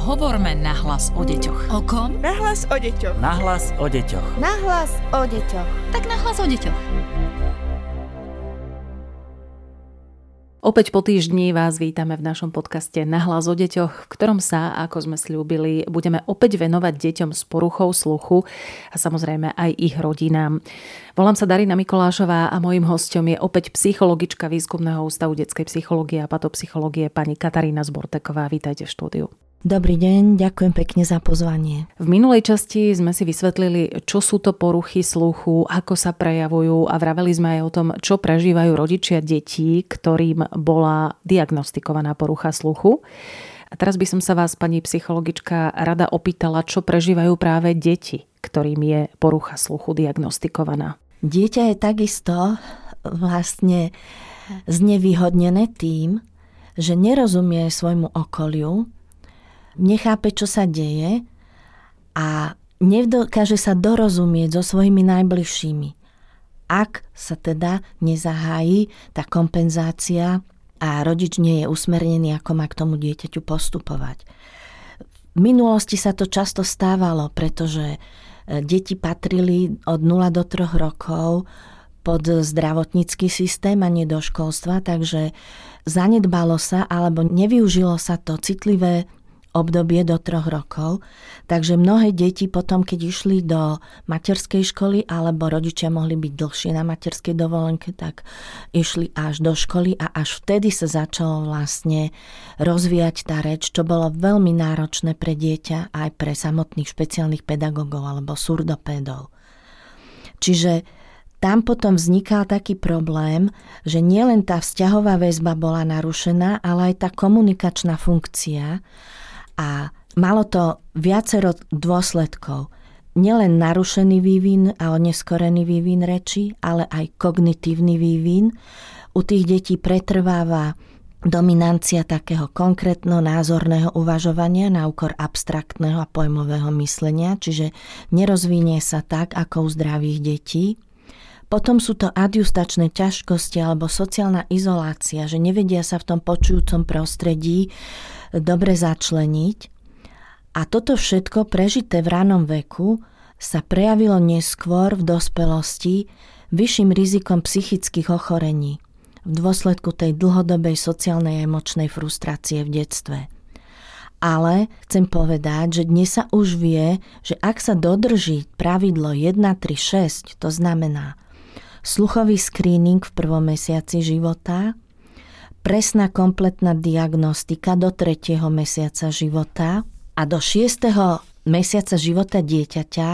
Hovorme nahlas o deťoch. O kom? Nahlas o deťoch. Nahlas o deťoch. Nahlas o deťoch. Tak nahlas o deťoch. Opäť po týždni vás vítame v našom podcaste Nahlas o deťoch, v ktorom sa, ako sme slúbili, budeme opäť venovať deťom s poruchou sluchu a samozrejme aj ich rodinám. Volám sa Darina Mikolášová a mojím hostom je opäť psychologička Výskumného ústavu detskej psychológie a patopsychológie pani Katarína Zborteková. Vítajte v štúdiu. Dobrý deň, ďakujem pekne za pozvanie. V minulej časti sme si vysvetlili, čo sú to poruchy sluchu, ako sa prejavujú a vraveli sme aj o tom, čo prežívajú rodičia detí, ktorým bola diagnostikovaná porucha sluchu. A teraz by som sa vás, pani psychologička, rada opýtala, čo prežívajú práve deti, ktorým je porucha sluchu diagnostikovaná. Dieťa je takisto vlastne znevýhodnené tým, že nerozumie svojmu okoliu, nechápe, čo sa deje a nedokáže sa dorozumieť so svojimi najbližšími. Ak sa teda nezahájí tá kompenzácia a rodič nie je usmernený, ako má k tomu dieťaťu postupovať. V minulosti sa to často stávalo, pretože e, deti patrili od 0 do 3 rokov pod zdravotnícky systém a nie do školstva, takže zanedbalo sa alebo nevyužilo sa to citlivé obdobie do troch rokov, takže mnohé deti potom, keď išli do materskej školy alebo rodičia mohli byť dlhšie na materskej dovolenke, tak išli až do školy a až vtedy sa začalo vlastne rozvíjať tá reč, čo bolo veľmi náročné pre dieťa aj pre samotných špeciálnych pedagógov alebo surdopédov. Čiže tam potom vznikal taký problém, že nielen tá vzťahová väzba bola narušená, ale aj tá komunikačná funkcia a malo to viacero dôsledkov. Nielen narušený vývin a oneskorený vývin reči, ale aj kognitívny vývin. U tých detí pretrváva dominancia takého konkrétno názorného uvažovania na úkor abstraktného a pojmového myslenia, čiže nerozvinie sa tak ako u zdravých detí. Potom sú to adjustačné ťažkosti alebo sociálna izolácia, že nevedia sa v tom počujúcom prostredí dobre začleniť. A toto všetko prežité v ranom veku sa prejavilo neskôr v dospelosti vyšším rizikom psychických ochorení v dôsledku tej dlhodobej sociálnej a emočnej frustrácie v detstve. Ale chcem povedať, že dnes sa už vie, že ak sa dodrží pravidlo 1, 3, 6, to znamená sluchový screening v prvom mesiaci života, presná kompletná diagnostika do 3. mesiaca života a do 6. mesiaca života dieťaťa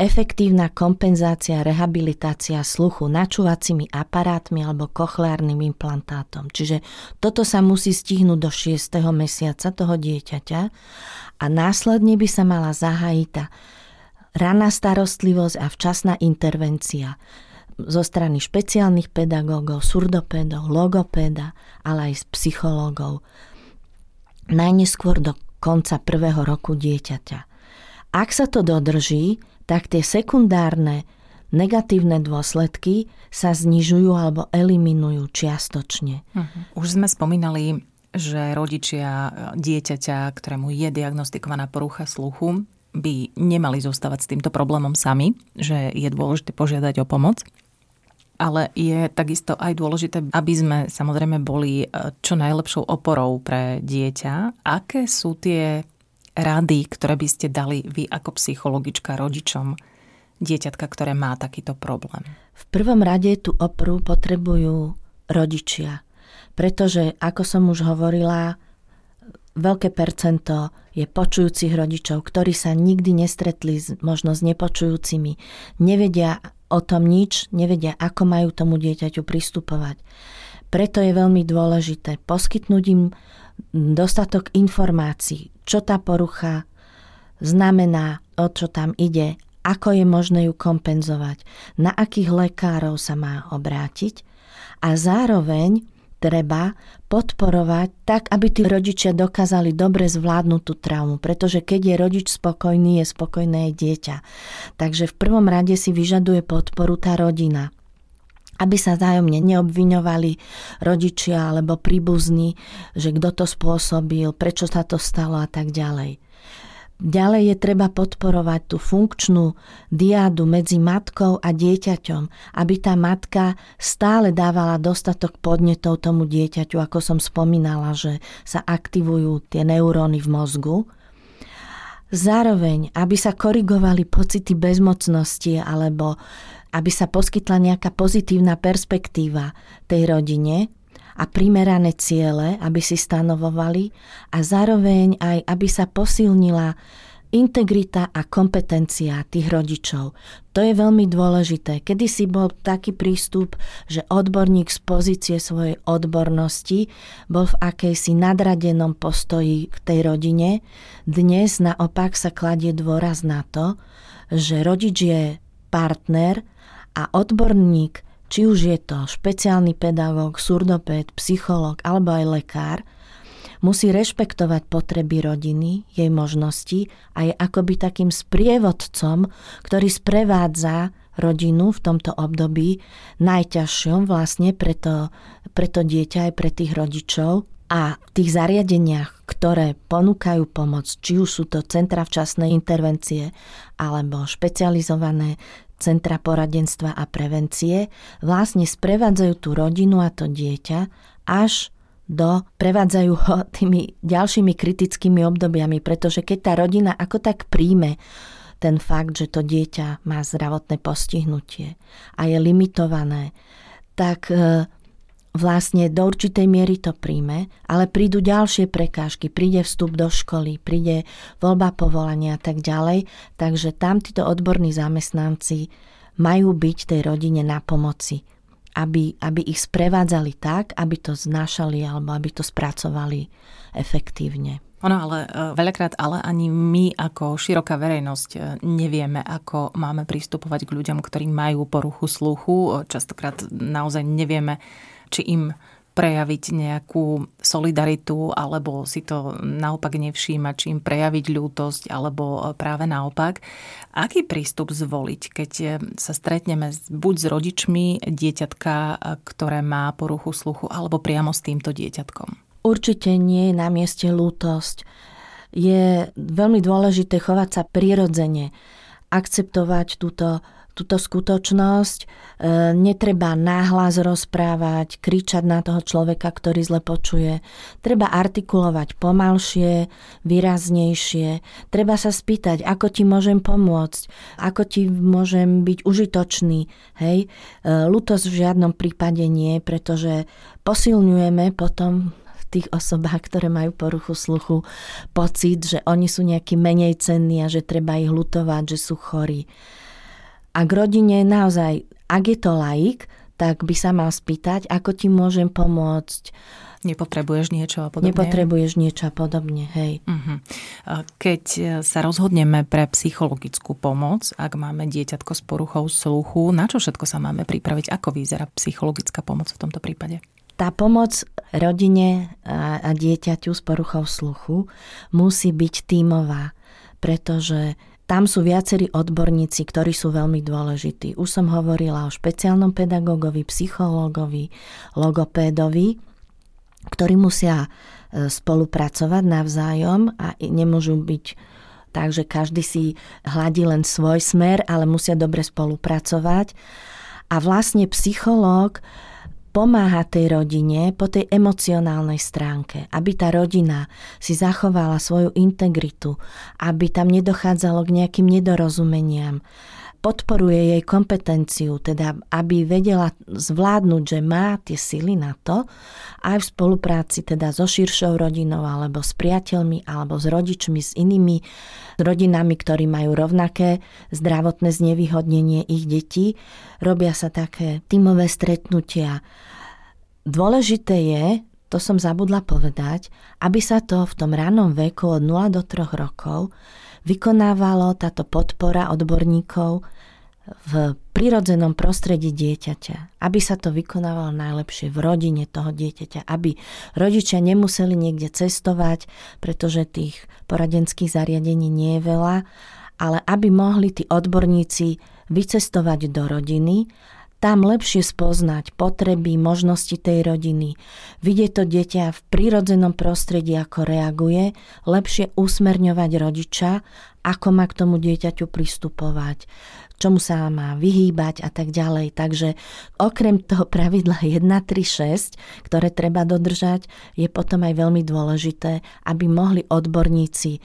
efektívna kompenzácia, rehabilitácia sluchu načúvacími aparátmi alebo kochleárnym implantátom. Čiže toto sa musí stihnúť do 6. mesiaca toho dieťaťa a následne by sa mala zahájiť tá raná starostlivosť a včasná intervencia zo strany špeciálnych pedagógov, surdopédov, logopéda, ale aj z psychológov. Najneskôr do konca prvého roku dieťaťa. Ak sa to dodrží, tak tie sekundárne negatívne dôsledky sa znižujú alebo eliminujú čiastočne. Uh-huh. Už sme spomínali, že rodičia dieťaťa, ktorému je diagnostikovaná porucha sluchu, by nemali zostávať s týmto problémom sami, že je dôležité požiadať o pomoc ale je takisto aj dôležité, aby sme samozrejme boli e, čo najlepšou oporou pre dieťa. Aké sú tie rady, ktoré by ste dali vy ako psychologička rodičom dieťatka, ktoré má takýto problém? V prvom rade tú oporu potrebujú rodičia, pretože, ako som už hovorila, veľké percento je počujúcich rodičov, ktorí sa nikdy nestretli s, možno s nepočujúcimi, nevedia o tom nič, nevedia, ako majú tomu dieťaťu pristupovať. Preto je veľmi dôležité poskytnúť im dostatok informácií, čo tá porucha znamená, o čo tam ide, ako je možné ju kompenzovať, na akých lekárov sa má obrátiť a zároveň treba podporovať tak, aby tí rodičia dokázali dobre zvládnuť tú traumu, pretože keď je rodič spokojný, je spokojné aj dieťa. Takže v prvom rade si vyžaduje podporu tá rodina. aby sa zájomne neobviňovali rodičia alebo príbuzní, že kto to spôsobil, prečo sa to stalo a tak ďalej. Ďalej je treba podporovať tú funkčnú diádu medzi matkou a dieťaťom, aby tá matka stále dávala dostatok podnetov tomu dieťaťu, ako som spomínala, že sa aktivujú tie neuróny v mozgu. Zároveň, aby sa korigovali pocity bezmocnosti alebo aby sa poskytla nejaká pozitívna perspektíva tej rodine a primerané ciele, aby si stanovovali a zároveň aj, aby sa posilnila integrita a kompetencia tých rodičov. To je veľmi dôležité. Kedy si bol taký prístup, že odborník z pozície svojej odbornosti bol v akejsi nadradenom postoji k tej rodine. Dnes naopak sa kladie dôraz na to, že rodič je partner a odborník, či už je to špeciálny pedagóg, surdopéd, psychológ alebo aj lekár, musí rešpektovať potreby rodiny, jej možnosti a je akoby takým sprievodcom, ktorý sprevádza rodinu v tomto období najťažšom vlastne pre to, pre to dieťa aj pre tých rodičov. A v tých zariadeniach, ktoré ponúkajú pomoc, či už sú to centra včasnej intervencie alebo špecializované Centra poradenstva a prevencie vlastne sprevádzajú tú rodinu a to dieťa až do, prevádzajú ho tými ďalšími kritickými obdobiami, pretože keď tá rodina ako tak príjme ten fakt, že to dieťa má zdravotné postihnutie a je limitované, tak e, vlastne do určitej miery to príjme, ale prídu ďalšie prekážky, príde vstup do školy, príde voľba povolania a tak ďalej, takže tam títo odborní zamestnanci majú byť tej rodine na pomoci, aby, aby ich sprevádzali tak, aby to znášali alebo aby to spracovali efektívne. Ono ale e, veľakrát ale ani my ako široká verejnosť e, nevieme, ako máme pristupovať k ľuďom, ktorí majú poruchu sluchu. Častokrát naozaj nevieme, či im prejaviť nejakú solidaritu alebo si to naopak nevšímať, či im prejaviť ľútosť alebo práve naopak. Aký prístup zvoliť, keď sa stretneme buď s rodičmi dieťatka, ktoré má poruchu sluchu, alebo priamo s týmto dieťatkom? Určite nie je na mieste lútosť. Je veľmi dôležité chovať sa prirodzene, akceptovať túto túto skutočnosť. E, netreba náhlas rozprávať, kričať na toho človeka, ktorý zle počuje. Treba artikulovať pomalšie, výraznejšie. Treba sa spýtať, ako ti môžem pomôcť, ako ti môžem byť užitočný. Hej? E, lutosť v žiadnom prípade nie, pretože posilňujeme potom tých osobách, ktoré majú poruchu sluchu, pocit, že oni sú nejaký menej cenní a že treba ich lutovať, že sú chorí. A k rodine naozaj, ak je to laik, tak by sa mal spýtať, ako ti môžem pomôcť. Nepotrebuješ niečo a podobne? Nepotrebuješ niečo a podobne, hej. Uh-huh. Keď sa rozhodneme pre psychologickú pomoc, ak máme dieťatko s poruchou sluchu, na čo všetko sa máme pripraviť? Ako vyzerá psychologická pomoc v tomto prípade? Tá pomoc rodine a dieťaťu s poruchou sluchu musí byť tímová, pretože tam sú viacerí odborníci, ktorí sú veľmi dôležití. Už som hovorila o špeciálnom pedagógovi, psychológovi, logopédovi, ktorí musia e, spolupracovať navzájom a nemôžu byť tak, že každý si hladí len svoj smer, ale musia dobre spolupracovať. A vlastne psychológ pomáha tej rodine po tej emocionálnej stránke, aby tá rodina si zachovala svoju integritu, aby tam nedochádzalo k nejakým nedorozumeniam. Podporuje jej kompetenciu, teda aby vedela zvládnuť, že má tie sily na to, aj v spolupráci teda so širšou rodinou, alebo s priateľmi, alebo s rodičmi, s inými rodinami, ktorí majú rovnaké zdravotné znevýhodnenie ich detí. Robia sa také tímové stretnutia. Dôležité je, to som zabudla povedať, aby sa to v tom ranom veku od 0 do 3 rokov vykonávalo táto podpora odborníkov v prirodzenom prostredí dieťaťa, aby sa to vykonávalo najlepšie v rodine toho dieťaťa, aby rodičia nemuseli niekde cestovať, pretože tých poradenských zariadení nie je veľa, ale aby mohli tí odborníci vycestovať do rodiny tam lepšie spoznať potreby, možnosti tej rodiny, vidieť to dieťa v prírodzenom prostredí, ako reaguje, lepšie usmerňovať rodiča, ako má k tomu dieťaťu pristupovať, čomu sa má vyhýbať a tak ďalej. Takže okrem toho pravidla 1, 3, 6, ktoré treba dodržať, je potom aj veľmi dôležité, aby mohli odborníci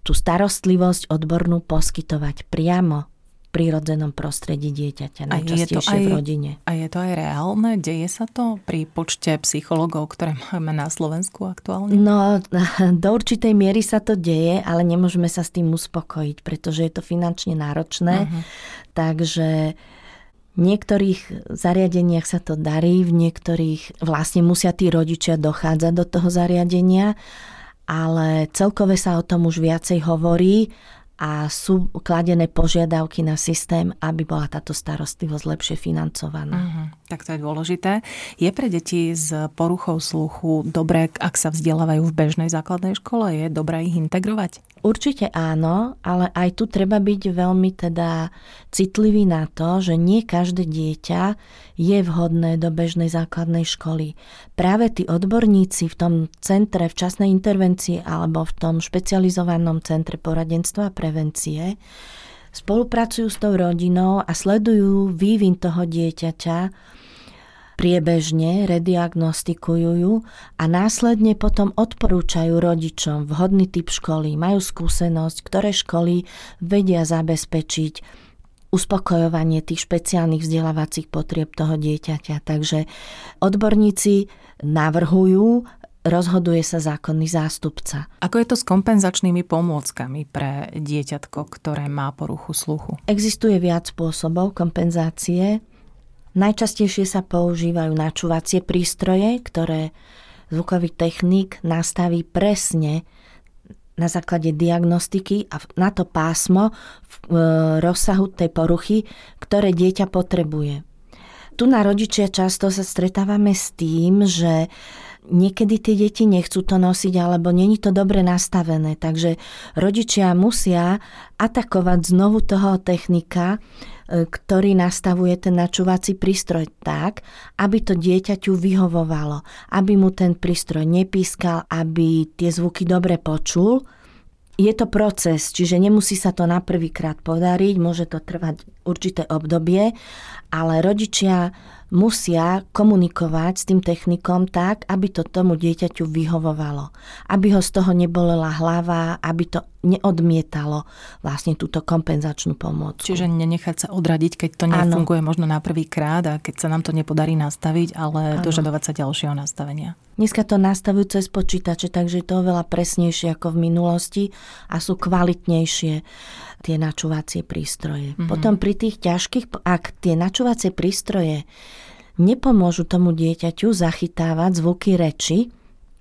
tú starostlivosť odbornú poskytovať priamo prírodzenom prostredí dieťaťa, najčastejšie aj, v rodine. A je to aj reálne? Deje sa to pri počte psychologov, ktoré máme na Slovensku aktuálne? No, do určitej miery sa to deje, ale nemôžeme sa s tým uspokojiť, pretože je to finančne náročné. Uh-huh. Takže v niektorých zariadeniach sa to darí, v niektorých vlastne musia tí rodičia dochádzať do toho zariadenia, ale celkové sa o tom už viacej hovorí a sú kladené požiadavky na systém, aby bola táto starostlivosť lepšie financovaná. Uh-huh. Tak to je dôležité. Je pre deti s poruchou sluchu dobré, ak sa vzdelávajú v bežnej základnej škole? Je dobré ich integrovať? Určite áno, ale aj tu treba byť veľmi teda citlivý na to, že nie každé dieťa je vhodné do bežnej základnej školy. Práve tí odborníci v tom centre včasnej intervencie alebo v tom špecializovanom centre poradenstva a prevencie spolupracujú s tou rodinou a sledujú vývin toho dieťaťa priebežne rediagnostikujú ju a následne potom odporúčajú rodičom vhodný typ školy, majú skúsenosť, ktoré školy vedia zabezpečiť uspokojovanie tých špeciálnych vzdelávacích potrieb toho dieťaťa. Takže odborníci navrhujú rozhoduje sa zákonný zástupca. Ako je to s kompenzačnými pomôckami pre dieťatko, ktoré má poruchu sluchu? Existuje viac spôsobov kompenzácie. Najčastejšie sa používajú načúvacie prístroje, ktoré zvukový technik nastaví presne na základe diagnostiky a na to pásmo v e, rozsahu tej poruchy, ktoré dieťa potrebuje. Tu na rodičia často sa stretávame s tým, že niekedy tie deti nechcú to nosiť alebo není to dobre nastavené. Takže rodičia musia atakovať znovu toho technika, e, ktorý nastavuje ten načúvací prístroj tak, aby to dieťaťu vyhovovalo, aby mu ten prístroj nepískal, aby tie zvuky dobre počul. Je to proces, čiže nemusí sa to na prvýkrát podariť, môže to trvať určité obdobie, ale rodičia musia komunikovať s tým technikom tak, aby to tomu dieťaťu vyhovovalo. Aby ho z toho nebolela hlava, aby to neodmietalo vlastne túto kompenzačnú pomoc. Čiže nenechať sa odradiť, keď to nefunguje ano. možno na prvý krát a keď sa nám to nepodarí nastaviť, ale ano. dožadovať sa ďalšieho nastavenia. Dneska to nastavujú cez počítače, takže je to oveľa presnejšie ako v minulosti a sú kvalitnejšie tie načúvacie prístroje. Mm-hmm. Potom pri tých ťažkých, ak tie načúvacie prístroje nepomôžu tomu dieťaťu zachytávať zvuky reči,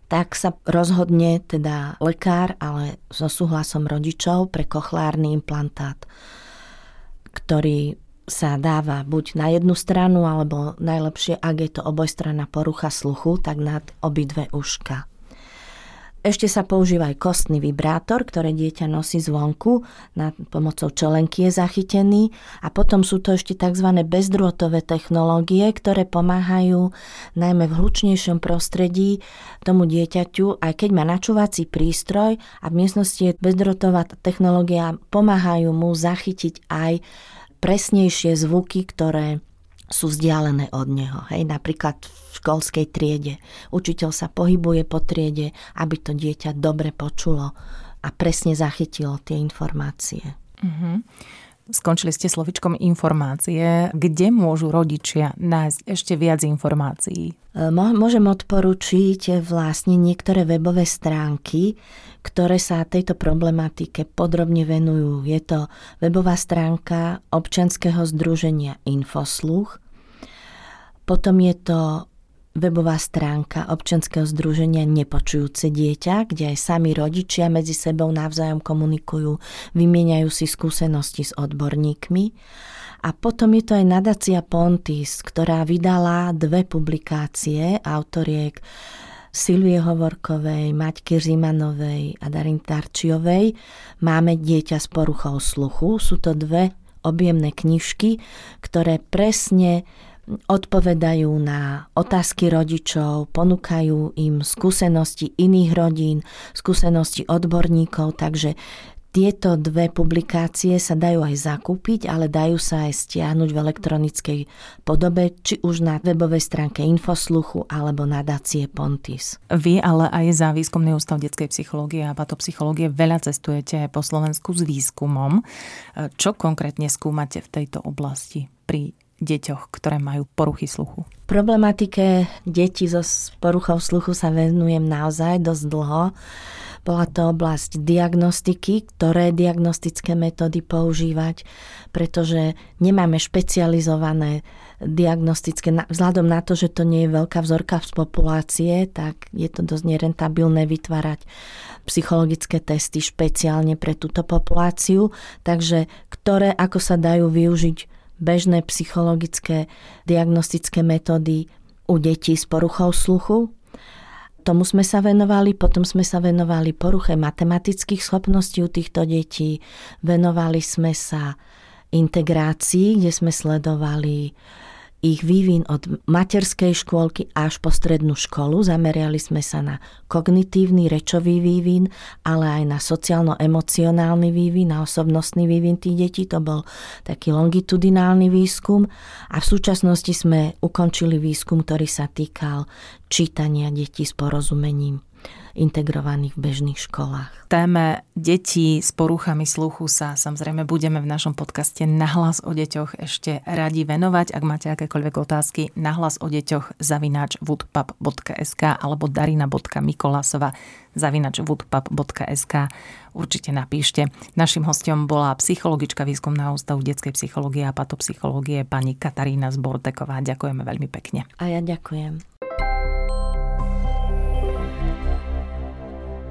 tak sa rozhodne teda lekár, ale so súhlasom rodičov pre kochlárny implantát, ktorý sa dáva buď na jednu stranu, alebo najlepšie, ak je to obojstranná porucha sluchu, tak nad obidve uška. Ešte sa používa aj kostný vibrátor, ktoré dieťa nosí zvonku, na pomocou čelenky je zachytený a potom sú to ešte tzv. bezdrôtové technológie, ktoré pomáhajú najmä v hlučnejšom prostredí tomu dieťaťu, aj keď má načúvací prístroj a v miestnosti je bezdrôtová technológia, pomáhajú mu zachytiť aj presnejšie zvuky, ktoré sú vzdialené od neho. Hej, napríklad v školskej triede. Učiteľ sa pohybuje po triede, aby to dieťa dobre počulo a presne zachytilo tie informácie. Uh-huh. Skončili ste slovičkom informácie. Kde môžu rodičia nájsť ešte viac informácií? E, môžem odporučiť vlastne niektoré webové stránky, ktoré sa tejto problematike podrobne venujú. Je to webová stránka občanského združenia Infosluch, potom je to webová stránka občanského združenia Nepočujúce dieťa, kde aj sami rodičia medzi sebou navzájom komunikujú, vymieňajú si skúsenosti s odborníkmi. A potom je to aj nadácia Pontis, ktorá vydala dve publikácie autoriek Silvie Hovorkovej, Maťky Zimanovej a Darin Tarčiovej. Máme dieťa s poruchou sluchu. Sú to dve objemné knižky, ktoré presne odpovedajú na otázky rodičov, ponúkajú im skúsenosti iných rodín, skúsenosti odborníkov, takže tieto dve publikácie sa dajú aj zakúpiť, ale dajú sa aj stiahnuť v elektronickej podobe, či už na webovej stránke Infosluchu alebo nadácie Pontis. Vy ale aj za výskumný ústav detskej psychológie a patopsychológie veľa cestujete po Slovensku s výskumom. Čo konkrétne skúmate v tejto oblasti pri deťoch, ktoré majú poruchy sluchu? Problematike detí so poruchou sluchu sa venujem naozaj dosť dlho. Bola to oblasť diagnostiky, ktoré diagnostické metódy používať, pretože nemáme špecializované diagnostické, vzhľadom na to, že to nie je veľká vzorka z populácie, tak je to dosť nerentabilné vytvárať psychologické testy špeciálne pre túto populáciu, takže ktoré ako sa dajú využiť bežné psychologické diagnostické metódy u detí s poruchou sluchu, Tomu sme sa venovali, potom sme sa venovali poruche matematických schopností u týchto detí, venovali sme sa integrácii, kde sme sledovali ich vývin od materskej škôlky až po strednú školu. Zameriali sme sa na kognitívny, rečový vývin, ale aj na sociálno-emocionálny vývin, na osobnostný vývin tých detí. To bol taký longitudinálny výskum a v súčasnosti sme ukončili výskum, ktorý sa týkal čítania detí s porozumením integrovaných v bežných školách. Téme detí s poruchami sluchu sa samozrejme budeme v našom podcaste Nahlas o deťoch ešte radi venovať. Ak máte akékoľvek otázky, nahlas o deťoch zavináč woodpub.sk alebo darina.mikolasova zavinač woodpub.sk určite napíšte. Našim hostom bola psychologička výskumného ústavu detskej psychológie a patopsychológie pani Katarína Zborteková. Ďakujeme veľmi pekne. A ja ďakujem.